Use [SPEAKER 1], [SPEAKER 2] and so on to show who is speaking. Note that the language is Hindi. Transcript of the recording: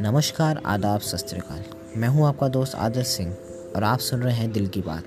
[SPEAKER 1] नमस्कार, आदाब, सत मैं हूँ आपका दोस्त आदर्श सिंह और आप सुन रहे हैं दिल की बात।